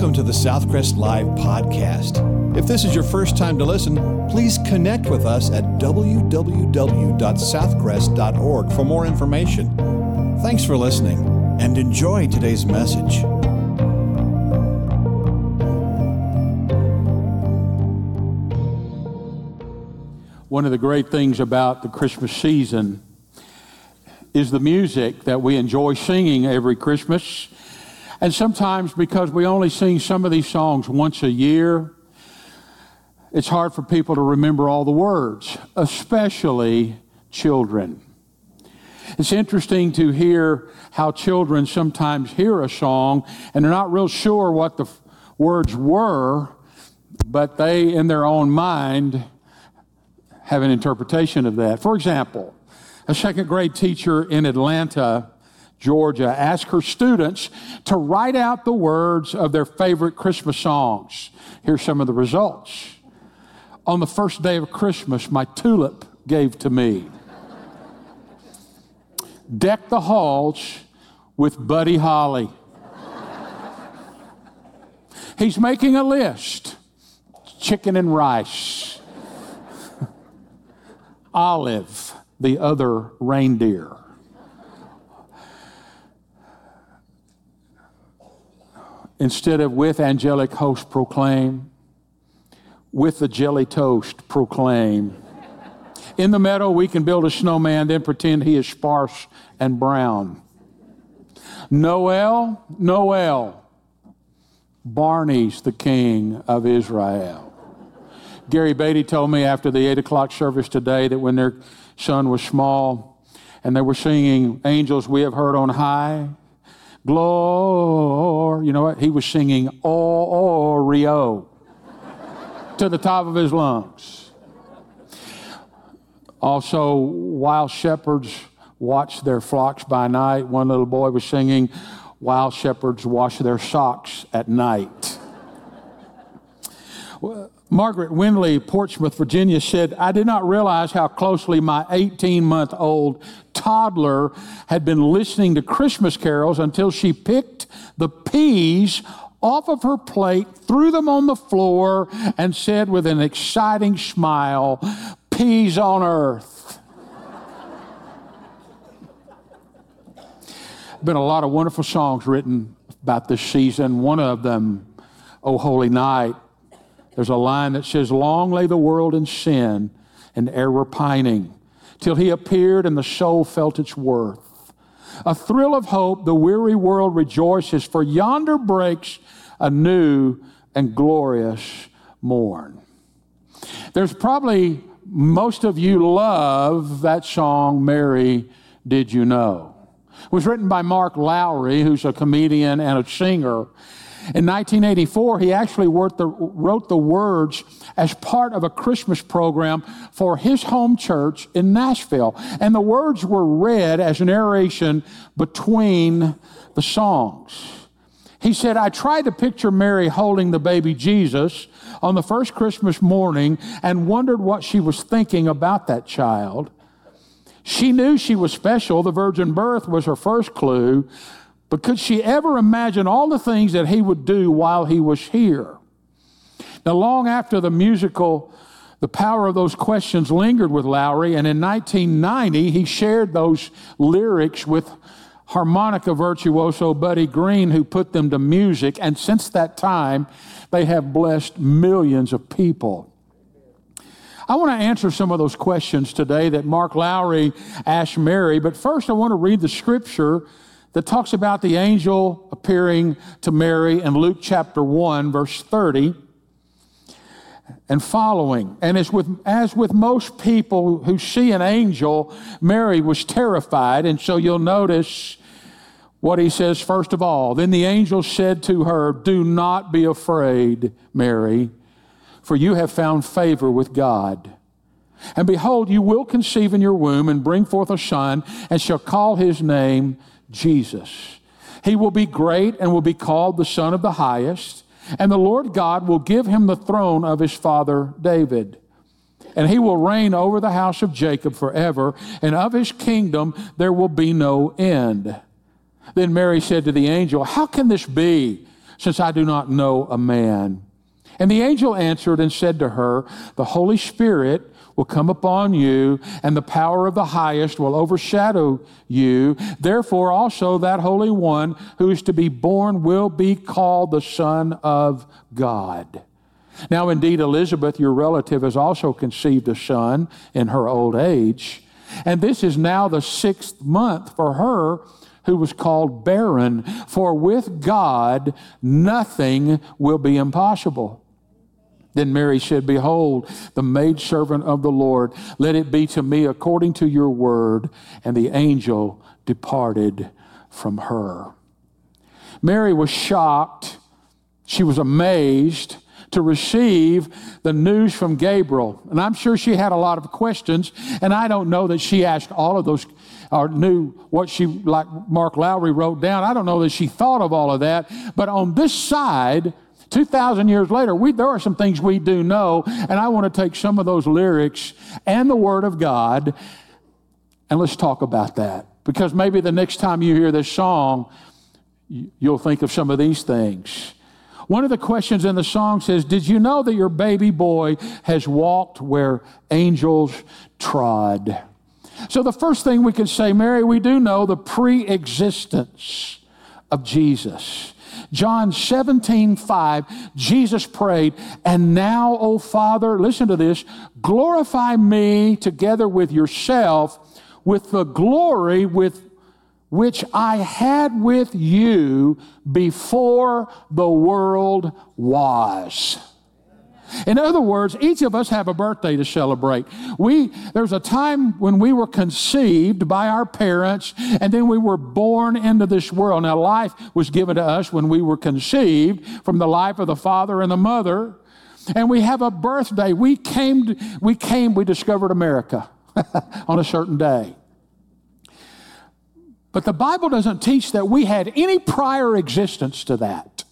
Welcome to the Southcrest Live podcast. If this is your first time to listen, please connect with us at www.southcrest.org for more information. Thanks for listening and enjoy today's message. One of the great things about the Christmas season is the music that we enjoy singing every Christmas. And sometimes, because we only sing some of these songs once a year, it's hard for people to remember all the words, especially children. It's interesting to hear how children sometimes hear a song and they're not real sure what the f- words were, but they, in their own mind, have an interpretation of that. For example, a second grade teacher in Atlanta, Georgia, asked her students to write out the words of their favorite Christmas songs. Here's some of the results. On the first day of Christmas, my tulip gave to me. Deck the halls with Buddy Holly. He's making a list chicken and rice, olive the other reindeer. Instead of with angelic host proclaim, with the jelly toast proclaim. In the meadow, we can build a snowman, then pretend he is sparse and brown. Noel, Noel, Barney's the king of Israel. Gary Beatty told me after the 8 o'clock service today that when their son was small and they were singing Angels We Have Heard on High, Glory, you know what? He was singing Oreo to the top of his lungs. Also, while shepherds watch their flocks by night, one little boy was singing, While shepherds wash their socks at night. Margaret Winley, Portsmouth, Virginia said, I did not realize how closely my 18 month old toddler had been listening to Christmas carols until she picked the peas off of her plate, threw them on the floor, and said with an exciting smile, Peas on earth. Been a lot of wonderful songs written about this season. One of them, Oh Holy Night, there's a line that says, Long lay the world in sin and error pining, till he appeared and the soul felt its worth. A thrill of hope, the weary world rejoices, for yonder breaks a new and glorious morn. There's probably most of you love that song, Mary, Did You Know? It was written by Mark Lowry, who's a comedian and a singer. In 1984, he actually wrote the, wrote the, words as part of a Christmas program for his home church in Nashville. And the words were read as narration between the songs. He said, I tried to picture Mary holding the baby Jesus on the first Christmas morning and wondered what she was thinking about that child. She knew she was special. The virgin birth was her first clue. But could she ever imagine all the things that he would do while he was here? Now, long after the musical, the power of those questions lingered with Lowry, and in 1990, he shared those lyrics with harmonica virtuoso Buddy Green, who put them to music. And since that time, they have blessed millions of people. I want to answer some of those questions today that Mark Lowry asked Mary, but first I want to read the scripture that talks about the angel appearing to Mary in Luke chapter 1, verse 30 and following. And as with, as with most people who see an angel, Mary was terrified. And so you'll notice what he says first of all. Then the angel said to her, Do not be afraid, Mary, for you have found favor with God. And behold, you will conceive in your womb and bring forth a son, and shall call his name Jesus. He will be great and will be called the Son of the Highest, and the Lord God will give him the throne of his father David. And he will reign over the house of Jacob forever, and of his kingdom there will be no end. Then Mary said to the angel, How can this be, since I do not know a man. And the angel answered and said to her, The Holy Spirit will come upon you, and the power of the highest will overshadow you. Therefore, also that Holy One who is to be born will be called the Son of God. Now, indeed, Elizabeth, your relative, has also conceived a son in her old age. And this is now the sixth month for her who was called barren. For with God, nothing will be impossible. Then Mary said, Behold, the maidservant of the Lord, let it be to me according to your word. And the angel departed from her. Mary was shocked. She was amazed to receive the news from Gabriel. And I'm sure she had a lot of questions, and I don't know that she asked all of those or knew what she, like Mark Lowry wrote down. I don't know that she thought of all of that. But on this side, 2,000 years later, we, there are some things we do know, and I want to take some of those lyrics and the Word of God, and let's talk about that. Because maybe the next time you hear this song, you'll think of some of these things. One of the questions in the song says, Did you know that your baby boy has walked where angels trod? So, the first thing we can say, Mary, we do know the pre existence of Jesus. John 17, 5, Jesus prayed, And now, O Father, listen to this, glorify me together with yourself with the glory with which I had with you before the world was. In other words, each of us have a birthday to celebrate. We, there's a time when we were conceived by our parents and then we were born into this world. Now, life was given to us when we were conceived from the life of the father and the mother. And we have a birthday. We came, we came, we discovered America on a certain day. But the Bible doesn't teach that we had any prior existence to that.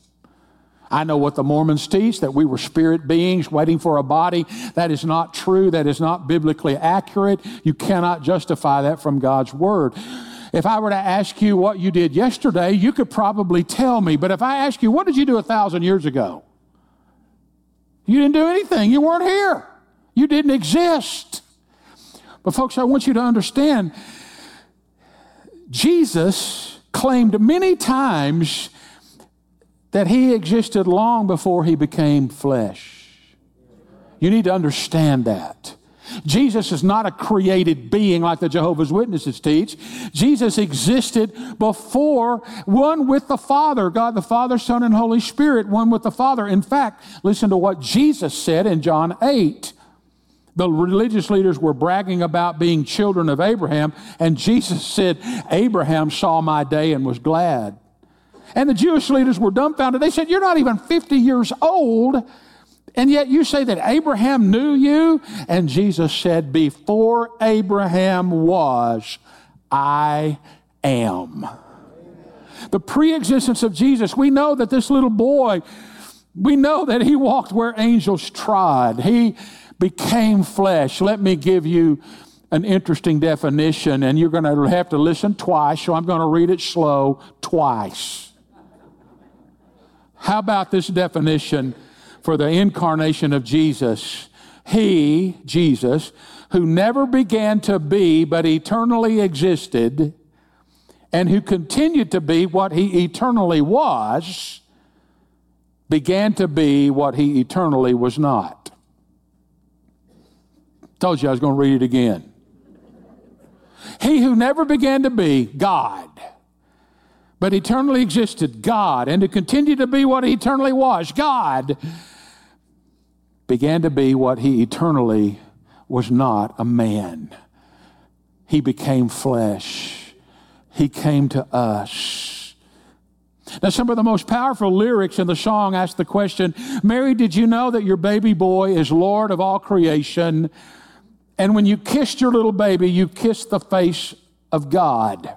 I know what the Mormons teach that we were spirit beings waiting for a body. That is not true. That is not biblically accurate. You cannot justify that from God's Word. If I were to ask you what you did yesterday, you could probably tell me. But if I ask you, what did you do a thousand years ago? You didn't do anything. You weren't here. You didn't exist. But, folks, I want you to understand Jesus claimed many times that he existed long before he became flesh. You need to understand that. Jesus is not a created being like the Jehovah's Witnesses teach. Jesus existed before one with the Father, God the Father, Son, and Holy Spirit, one with the Father. In fact, listen to what Jesus said in John 8. The religious leaders were bragging about being children of Abraham, and Jesus said, Abraham saw my day and was glad. And the Jewish leaders were dumbfounded. They said, You're not even 50 years old, and yet you say that Abraham knew you? And Jesus said, Before Abraham was, I am. The pre existence of Jesus, we know that this little boy, we know that he walked where angels trod. He became flesh. Let me give you an interesting definition, and you're going to have to listen twice, so I'm going to read it slow twice. How about this definition for the incarnation of Jesus? He, Jesus, who never began to be but eternally existed, and who continued to be what he eternally was, began to be what he eternally was not. Told you I was going to read it again. He who never began to be, God but eternally existed, God, and to continue to be what he eternally was, God, began to be what he eternally was not, a man. He became flesh. He came to us. Now, some of the most powerful lyrics in the song ask the question Mary, did you know that your baby boy is Lord of all creation? And when you kissed your little baby, you kissed the face of God.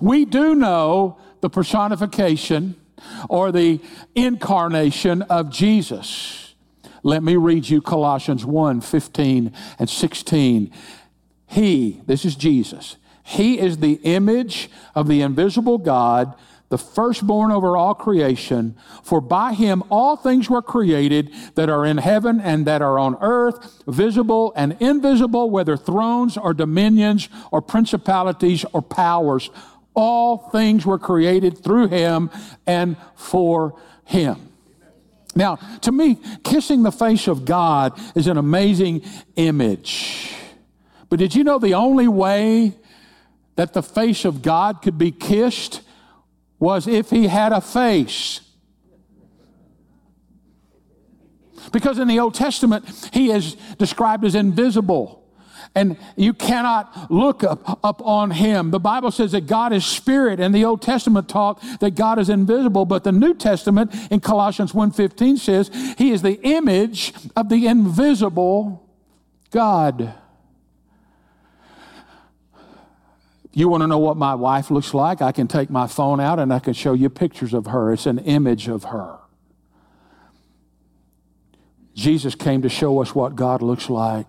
We do know the personification or the incarnation of Jesus. Let me read you Colossians 1 15 and 16. He, this is Jesus, He is the image of the invisible God, the firstborn over all creation. For by him all things were created that are in heaven and that are on earth, visible and invisible, whether thrones or dominions or principalities or powers. All things were created through him and for him. Now, to me, kissing the face of God is an amazing image. But did you know the only way that the face of God could be kissed was if he had a face. Because in the Old Testament, he is described as invisible. And you cannot look up, up on him. The Bible says that God is spirit, and the Old Testament taught that God is invisible, but the New Testament in Colossians 1:15 says he is the image of the invisible God. You want to know what my wife looks like? I can take my phone out and I can show you pictures of her. It's an image of her. Jesus came to show us what God looks like.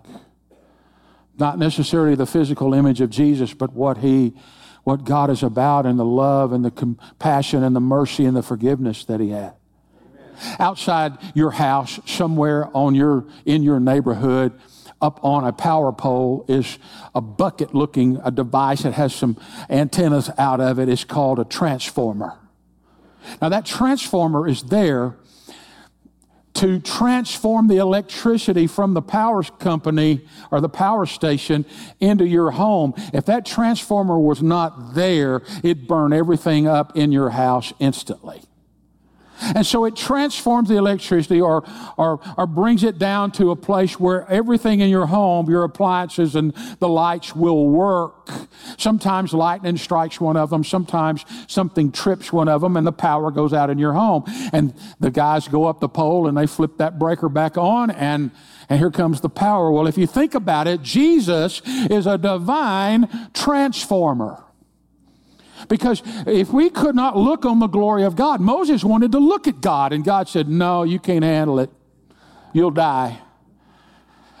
Not necessarily the physical image of Jesus, but what he what God is about and the love and the compassion and the mercy and the forgiveness that he had. Amen. Outside your house, somewhere on your in your neighborhood, up on a power pole is a bucket looking a device that has some antennas out of it. It's called a transformer. Now, that transformer is there to transform the electricity from the power company or the power station into your home. If that transformer was not there, it'd burn everything up in your house instantly. And so it transforms the electricity or, or, or brings it down to a place where everything in your home, your appliances and the lights will work. Sometimes lightning strikes one of them. Sometimes something trips one of them and the power goes out in your home. And the guys go up the pole and they flip that breaker back on and and here comes the power. Well, if you think about it, Jesus is a divine transformer. Because if we could not look on the glory of God, Moses wanted to look at God, and God said, No, you can't handle it. You'll die.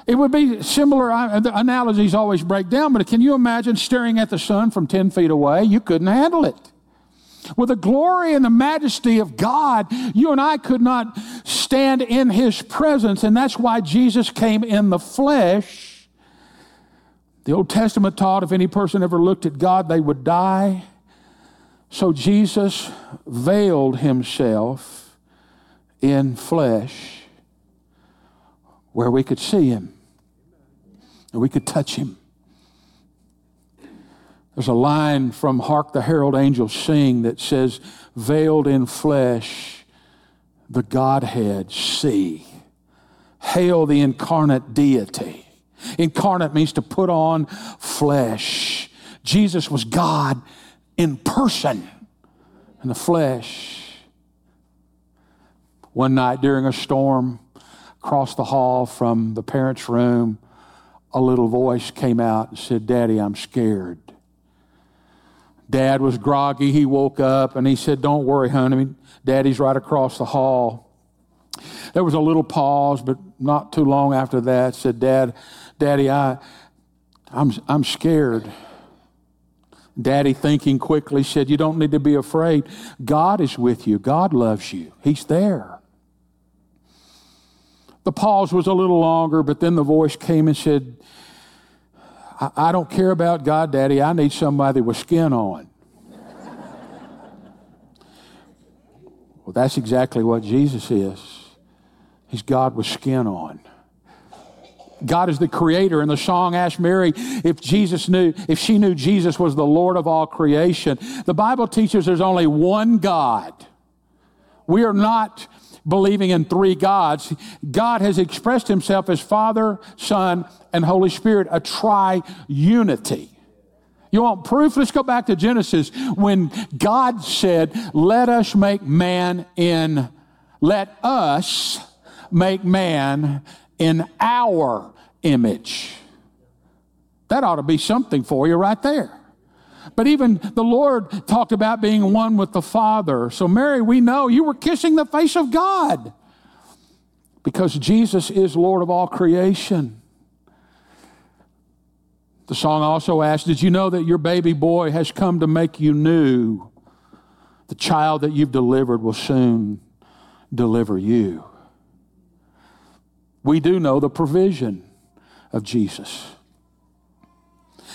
It would be similar, the analogies always break down, but can you imagine staring at the sun from 10 feet away? You couldn't handle it. With the glory and the majesty of God, you and I could not stand in His presence, and that's why Jesus came in the flesh. The Old Testament taught if any person ever looked at God, they would die. So Jesus veiled himself in flesh where we could see him and we could touch him. There's a line from Hark the Herald Angels Sing that says, Veiled in flesh, the Godhead see. Hail the incarnate deity. Incarnate means to put on flesh. Jesus was God in person, in the flesh. One night during a storm, across the hall from the parents' room, a little voice came out and said, Daddy, I'm scared. Dad was groggy. He woke up and he said, Don't worry, honey. Daddy's right across the hall. There was a little pause, but not too long after that, said, Dad, Daddy, I, I'm, I'm scared. Daddy, thinking quickly, said, You don't need to be afraid. God is with you. God loves you. He's there. The pause was a little longer, but then the voice came and said, I, I don't care about God, Daddy. I need somebody with skin on. well, that's exactly what Jesus is. He's God with skin on. God is the creator. And the song asked Mary if Jesus knew, if she knew Jesus was the Lord of all creation. The Bible teaches there's only one God. We are not believing in three gods. God has expressed himself as Father, Son, and Holy Spirit, a tri-unity. You want proof? Let's go back to Genesis when God said, Let us make man in, let us make man in our image. That ought to be something for you right there. But even the Lord talked about being one with the Father. So, Mary, we know you were kissing the face of God because Jesus is Lord of all creation. The song also asks Did you know that your baby boy has come to make you new? the child that you've delivered will soon deliver you. We do know the provision of Jesus.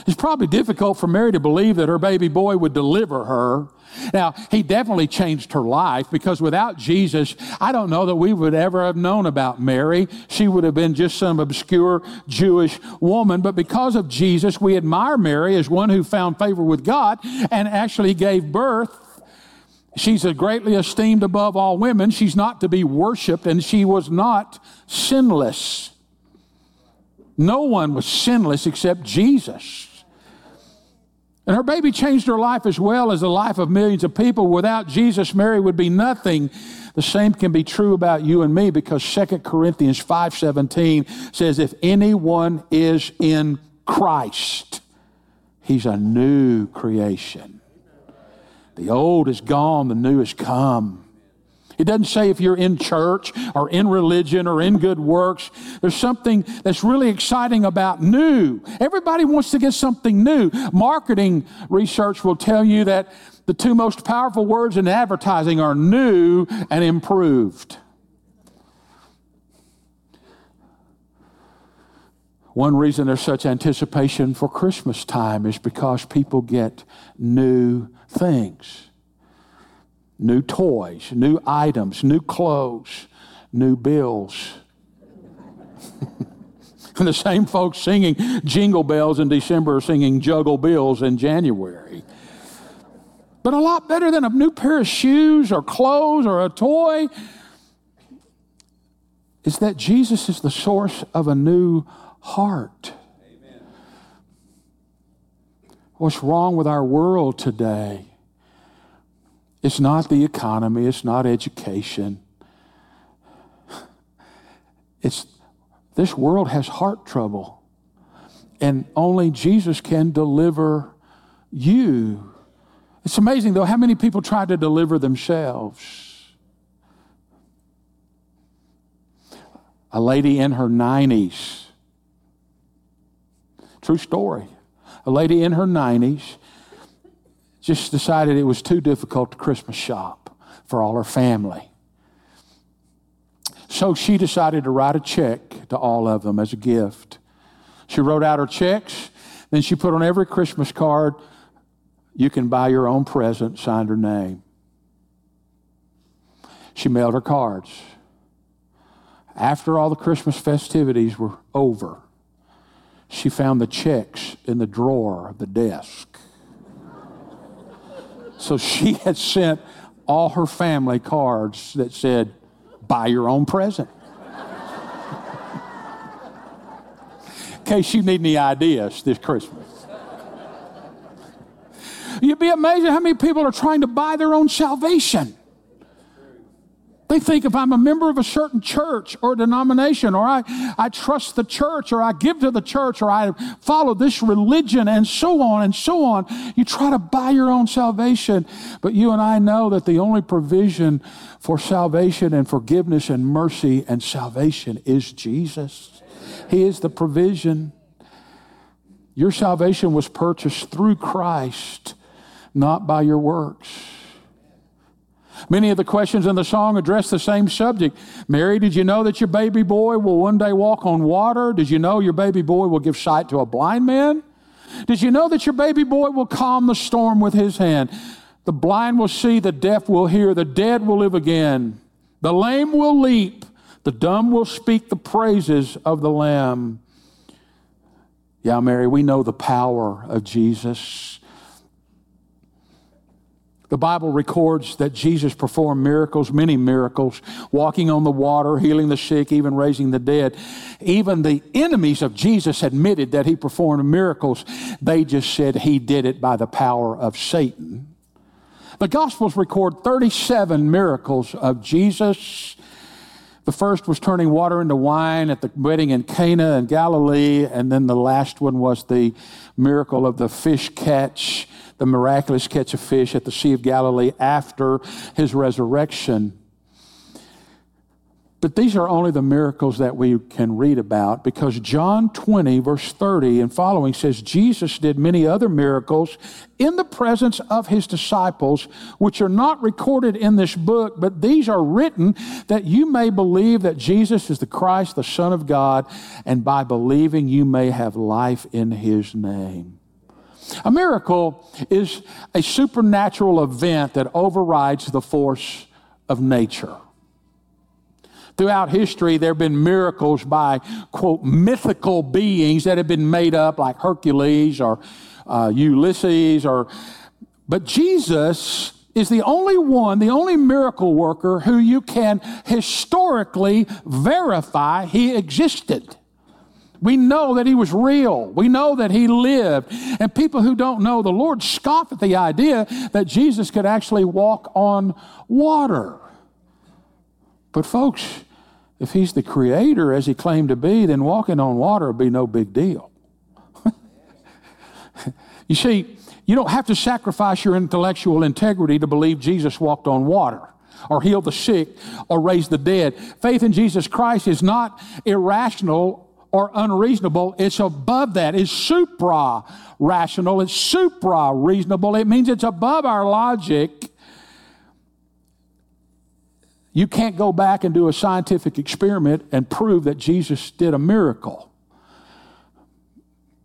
It's probably difficult for Mary to believe that her baby boy would deliver her. Now, he definitely changed her life because without Jesus, I don't know that we would ever have known about Mary. She would have been just some obscure Jewish woman. But because of Jesus, we admire Mary as one who found favor with God and actually gave birth She's greatly esteemed above all women. She's not to be worshiped, and she was not sinless. No one was sinless except Jesus. And her baby changed her life as well as the life of millions of people. Without Jesus, Mary would be nothing. The same can be true about you and me because 2 Corinthians 5:17 says if anyone is in Christ, he's a new creation. The old is gone, the new has come. It doesn't say if you're in church or in religion or in good works. There's something that's really exciting about new. Everybody wants to get something new. Marketing research will tell you that the two most powerful words in advertising are new and improved. One reason there's such anticipation for Christmas time is because people get new things new toys, new items, new clothes, new bills. and the same folks singing jingle bells in December are singing juggle bills in January. But a lot better than a new pair of shoes or clothes or a toy is that Jesus is the source of a new heart. What's wrong with our world today? It's not the economy, it's not education. It's this world has heart trouble. And only Jesus can deliver you. It's amazing, though, how many people try to deliver themselves. A lady in her 90s, true story, a lady in her 90s just decided it was too difficult to Christmas shop for all her family. So she decided to write a check to all of them as a gift. She wrote out her checks, then she put on every Christmas card, you can buy your own present, signed her name. She mailed her cards. After all the Christmas festivities were over, she found the checks in the drawer of the desk. So she had sent all her family cards that said, buy your own present. In case you need any ideas this Christmas. You'd be amazed at how many people are trying to buy their own salvation. They think if I'm a member of a certain church or denomination, or I, I trust the church, or I give to the church, or I follow this religion, and so on and so on, you try to buy your own salvation. But you and I know that the only provision for salvation and forgiveness and mercy and salvation is Jesus. He is the provision. Your salvation was purchased through Christ, not by your works. Many of the questions in the song address the same subject. Mary, did you know that your baby boy will one day walk on water? Did you know your baby boy will give sight to a blind man? Did you know that your baby boy will calm the storm with his hand? The blind will see, the deaf will hear, the dead will live again, the lame will leap, the dumb will speak the praises of the Lamb. Yeah, Mary, we know the power of Jesus. The Bible records that Jesus performed miracles, many miracles, walking on the water, healing the sick, even raising the dead. Even the enemies of Jesus admitted that he performed miracles. They just said he did it by the power of Satan. The Gospels record 37 miracles of Jesus. The first was turning water into wine at the wedding in Cana in Galilee, and then the last one was the miracle of the fish catch the miraculous catch of fish at the Sea of Galilee after his resurrection. But these are only the miracles that we can read about because John 20, verse 30 and following says, Jesus did many other miracles in the presence of his disciples, which are not recorded in this book, but these are written that you may believe that Jesus is the Christ, the Son of God, and by believing you may have life in his name. A miracle is a supernatural event that overrides the force of nature. Throughout history, there have been miracles by, quote, mythical beings that have been made up, like Hercules or uh, Ulysses, or, but Jesus is the only one, the only miracle worker who you can historically verify he existed. We know that he was real. We know that he lived. And people who don't know the Lord scoff at the idea that Jesus could actually walk on water. But, folks, if he's the creator as he claimed to be, then walking on water would be no big deal. you see, you don't have to sacrifice your intellectual integrity to believe Jesus walked on water or healed the sick or raised the dead. Faith in Jesus Christ is not irrational or unreasonable. It's above that. It's supra rational. It's supra reasonable. It means it's above our logic you can't go back and do a scientific experiment and prove that Jesus did a miracle.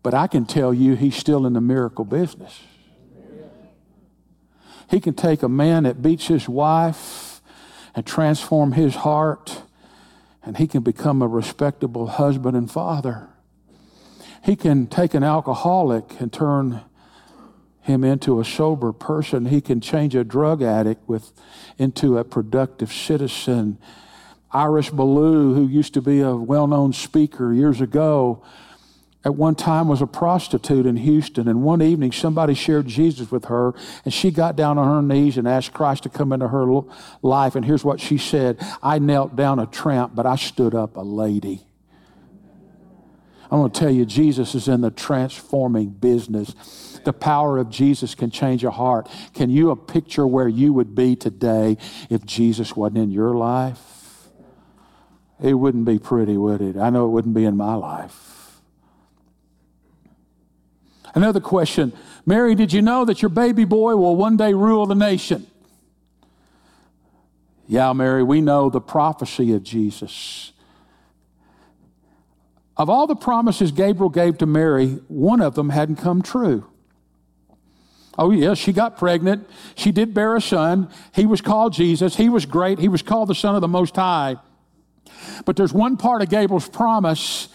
But I can tell you he's still in the miracle business. He can take a man that beats his wife and transform his heart, and he can become a respectable husband and father. He can take an alcoholic and turn him into a sober person. He can change a drug addict with, into a productive citizen. Iris Blue, who used to be a well known speaker years ago, at one time was a prostitute in Houston. And one evening, somebody shared Jesus with her, and she got down on her knees and asked Christ to come into her life. And here's what she said I knelt down a tramp, but I stood up a lady. I'm going to tell you, Jesus is in the transforming business. The power of Jesus can change a heart. Can you a picture where you would be today if Jesus wasn't in your life? It wouldn't be pretty, would it? I know it wouldn't be in my life. Another question Mary, did you know that your baby boy will one day rule the nation? Yeah, Mary, we know the prophecy of Jesus. Of all the promises Gabriel gave to Mary, one of them hadn't come true. Oh, yes, she got pregnant. She did bear a son. He was called Jesus. He was great. He was called the Son of the Most High. But there's one part of Gabriel's promise,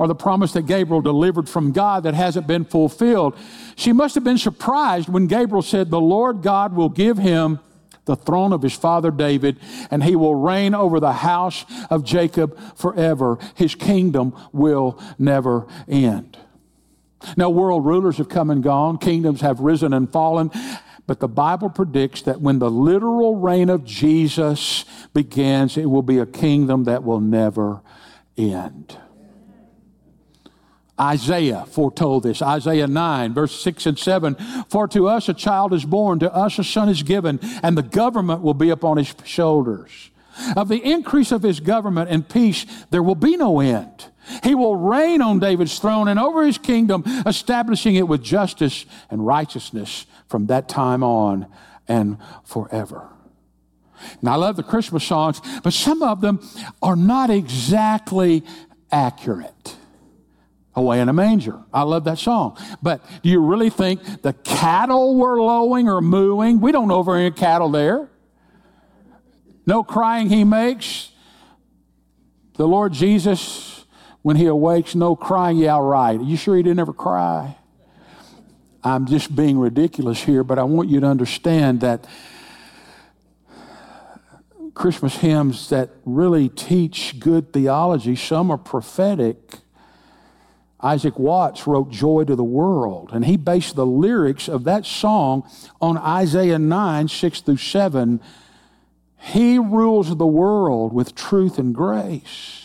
or the promise that Gabriel delivered from God, that hasn't been fulfilled. She must have been surprised when Gabriel said, The Lord God will give him the throne of his father David, and he will reign over the house of Jacob forever. His kingdom will never end. Now, world rulers have come and gone, kingdoms have risen and fallen, but the Bible predicts that when the literal reign of Jesus begins, it will be a kingdom that will never end. Isaiah foretold this. Isaiah 9, verse 6 and 7. For to us a child is born, to us a son is given, and the government will be upon his shoulders. Of the increase of his government and peace, there will be no end. He will reign on David's throne and over his kingdom, establishing it with justice and righteousness from that time on and forever. Now, I love the Christmas songs, but some of them are not exactly accurate. Away in a manger. I love that song. But do you really think the cattle were lowing or mooing? We don't know if there are any cattle there. No crying he makes. The Lord Jesus when he awakes, no crying, yeah, right. Are you sure he didn't ever cry? I'm just being ridiculous here, but I want you to understand that Christmas hymns that really teach good theology, some are prophetic. Isaac Watts wrote Joy to the World, and he based the lyrics of that song on Isaiah 9, 6 through 7. He rules the world with truth and grace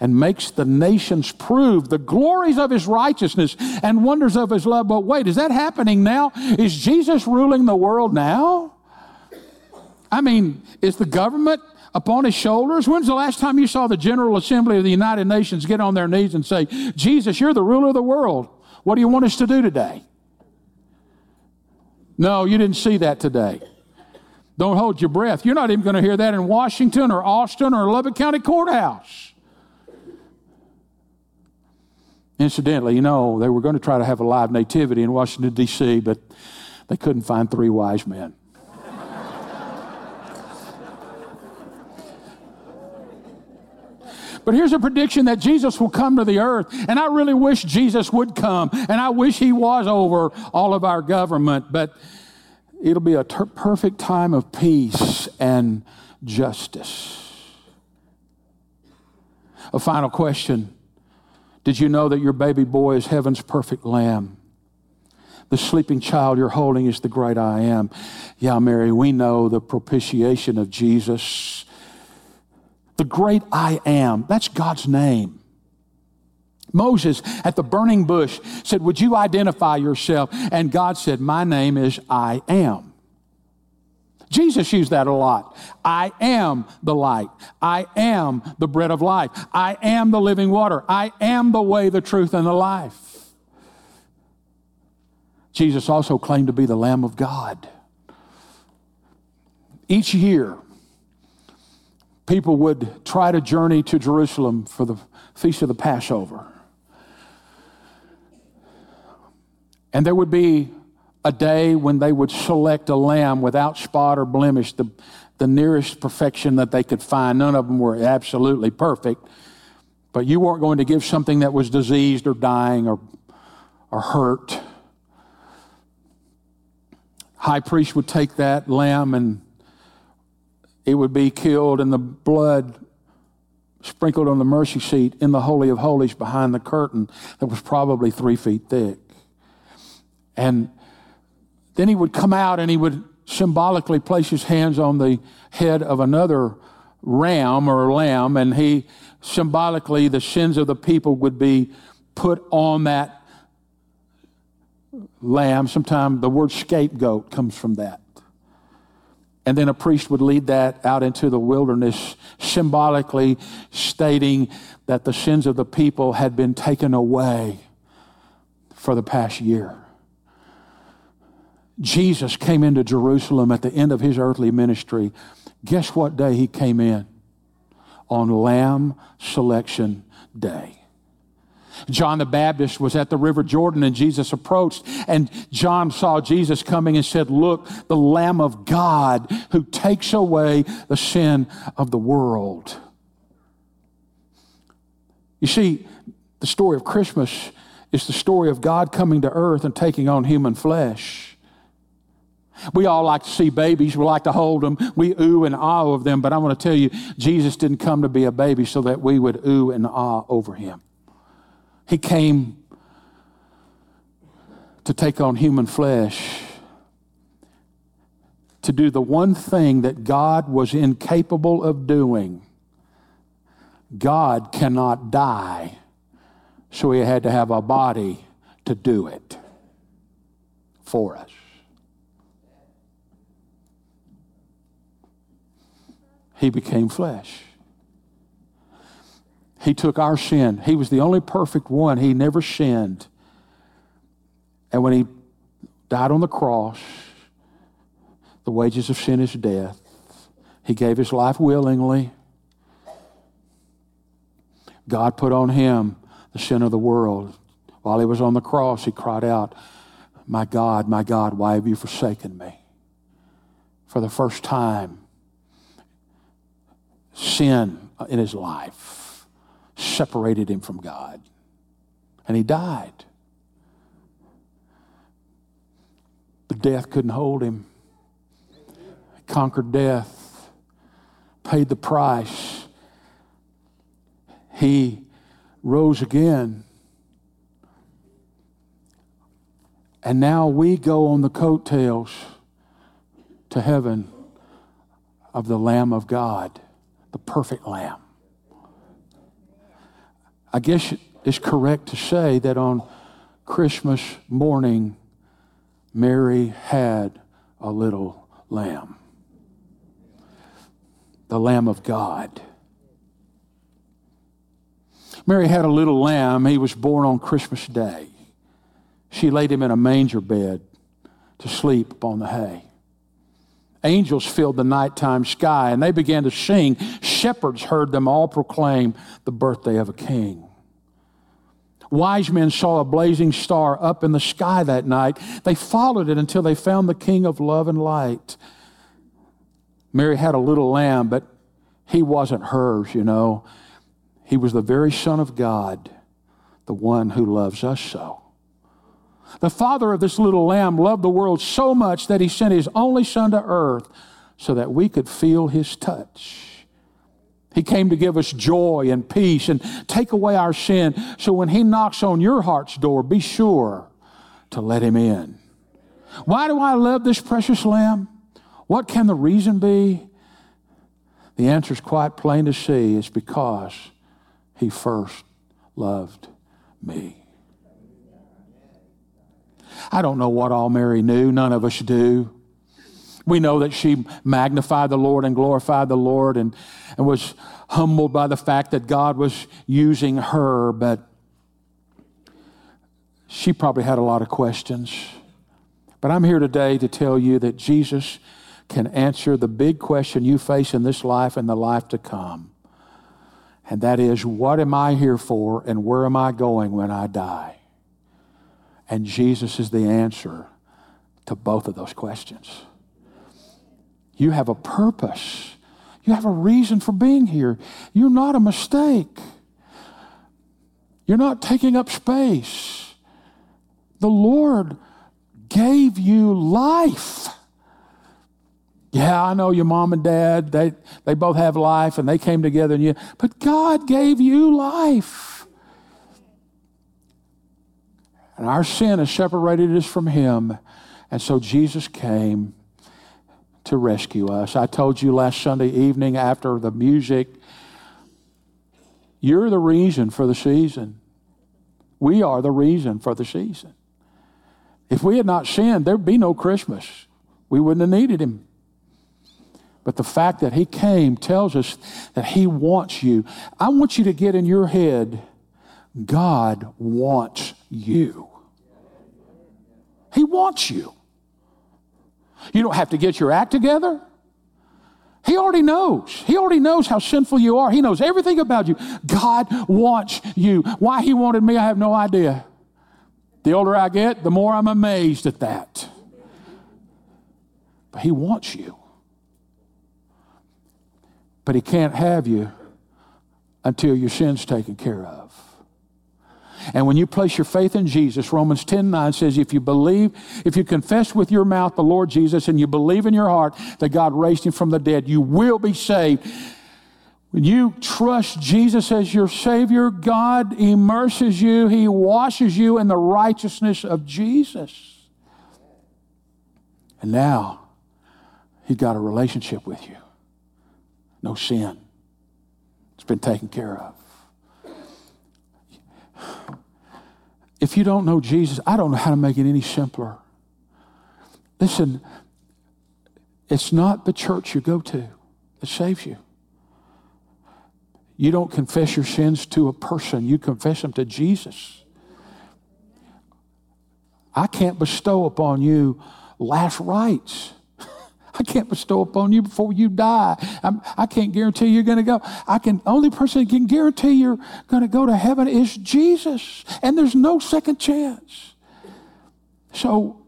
and makes the nations prove the glories of his righteousness and wonders of his love. But wait, is that happening now? Is Jesus ruling the world now? I mean, is the government upon his shoulders? When's the last time you saw the General Assembly of the United Nations get on their knees and say, Jesus, you're the ruler of the world. What do you want us to do today? No, you didn't see that today. Don't hold your breath. You're not even going to hear that in Washington or Austin or Lubbock County Courthouse. Incidentally, you know, they were going to try to have a live nativity in Washington, D.C., but they couldn't find three wise men. But here's a prediction that Jesus will come to the earth. And I really wish Jesus would come. And I wish he was over all of our government. But it'll be a ter- perfect time of peace and justice. A final question Did you know that your baby boy is heaven's perfect lamb? The sleeping child you're holding is the great I am. Yeah, Mary, we know the propitiation of Jesus the great I am. That's God's name. Moses at the burning bush said, Would you identify yourself? And God said, My name is I am. Jesus used that a lot. I am the light. I am the bread of life. I am the living water. I am the way, the truth, and the life. Jesus also claimed to be the Lamb of God. Each year, people would try to journey to Jerusalem for the feast of the Passover. And there would be a day when they would select a lamb without spot or blemish, the, the nearest perfection that they could find. None of them were absolutely perfect, but you weren't going to give something that was diseased or dying or, or hurt. High priest would take that lamb and it would be killed and the blood sprinkled on the mercy seat in the Holy of Holies behind the curtain that was probably three feet thick. And then he would come out and he would symbolically place his hands on the head of another ram or lamb, and he symbolically, the sins of the people would be put on that lamb. Sometimes the word scapegoat comes from that. And then a priest would lead that out into the wilderness, symbolically stating that the sins of the people had been taken away for the past year. Jesus came into Jerusalem at the end of his earthly ministry. Guess what day he came in? On Lamb Selection Day. John the Baptist was at the River Jordan and Jesus approached, and John saw Jesus coming and said, Look, the Lamb of God who takes away the sin of the world. You see, the story of Christmas is the story of God coming to earth and taking on human flesh. We all like to see babies. We like to hold them. We ooh and ah of them. But I want to tell you, Jesus didn't come to be a baby so that we would ooh and ah over him. He came to take on human flesh, to do the one thing that God was incapable of doing. God cannot die, so he had to have a body to do it for us. He became flesh. He took our sin. He was the only perfect one. He never sinned. And when he died on the cross, the wages of sin is death. He gave his life willingly. God put on him the sin of the world. While he was on the cross, he cried out, My God, my God, why have you forsaken me? For the first time, sin in his life separated him from God. And he died. But death couldn't hold him. He conquered death, paid the price. He rose again. And now we go on the coattails to heaven of the Lamb of God, the perfect Lamb. I guess it's correct to say that on Christmas morning, Mary had a little lamb. the Lamb of God. Mary had a little lamb. He was born on Christmas Day. She laid him in a manger bed to sleep upon the hay. Angels filled the nighttime sky and they began to sing. Shepherds heard them all proclaim the birthday of a king. Wise men saw a blazing star up in the sky that night. They followed it until they found the King of love and light. Mary had a little lamb, but he wasn't hers, you know. He was the very Son of God, the one who loves us so. The father of this little lamb loved the world so much that he sent his only son to earth so that we could feel his touch. He came to give us joy and peace and take away our sin. So when he knocks on your heart's door, be sure to let him in. Why do I love this precious lamb? What can the reason be? The answer is quite plain to see. It's because he first loved me. I don't know what all Mary knew. None of us do. We know that she magnified the Lord and glorified the Lord and, and was humbled by the fact that God was using her, but she probably had a lot of questions. But I'm here today to tell you that Jesus can answer the big question you face in this life and the life to come. And that is, what am I here for and where am I going when I die? And Jesus is the answer to both of those questions. You have a purpose. You have a reason for being here. You're not a mistake. You're not taking up space. The Lord gave you life. Yeah, I know your mom and dad, they, they both have life and they came together and you, but God gave you life. And our sin has separated us from Him. And so Jesus came to rescue us. I told you last Sunday evening after the music, you're the reason for the season. We are the reason for the season. If we had not sinned, there'd be no Christmas. We wouldn't have needed Him. But the fact that He came tells us that He wants you. I want you to get in your head God wants you. He wants you. You don't have to get your act together. He already knows. He already knows how sinful you are. He knows everything about you. God wants you. Why He wanted me, I have no idea. The older I get, the more I'm amazed at that. But He wants you. But He can't have you until your sin's taken care of. And when you place your faith in Jesus, Romans 10 9 says, if you believe, if you confess with your mouth the Lord Jesus and you believe in your heart that God raised him from the dead, you will be saved. When you trust Jesus as your Savior, God immerses you, He washes you in the righteousness of Jesus. And now, He's got a relationship with you. No sin. It's been taken care of. If you don't know Jesus, I don't know how to make it any simpler. Listen, it's not the church you go to that saves you. You don't confess your sins to a person, you confess them to Jesus. I can't bestow upon you last rites. I can't bestow upon you before you die. I'm, I can not guarantee you're going to go. I can. Only person that can guarantee you're going to go to heaven is Jesus, and there's no second chance. So,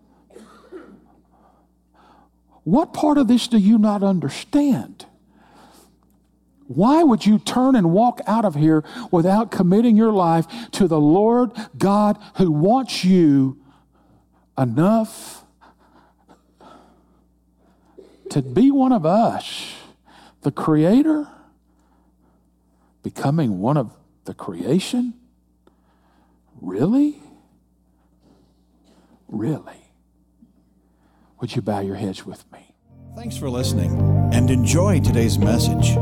what part of this do you not understand? Why would you turn and walk out of here without committing your life to the Lord God who wants you enough? To be one of us, the Creator, becoming one of the creation? Really? Really? Would you bow your heads with me? Thanks for listening and enjoy today's message.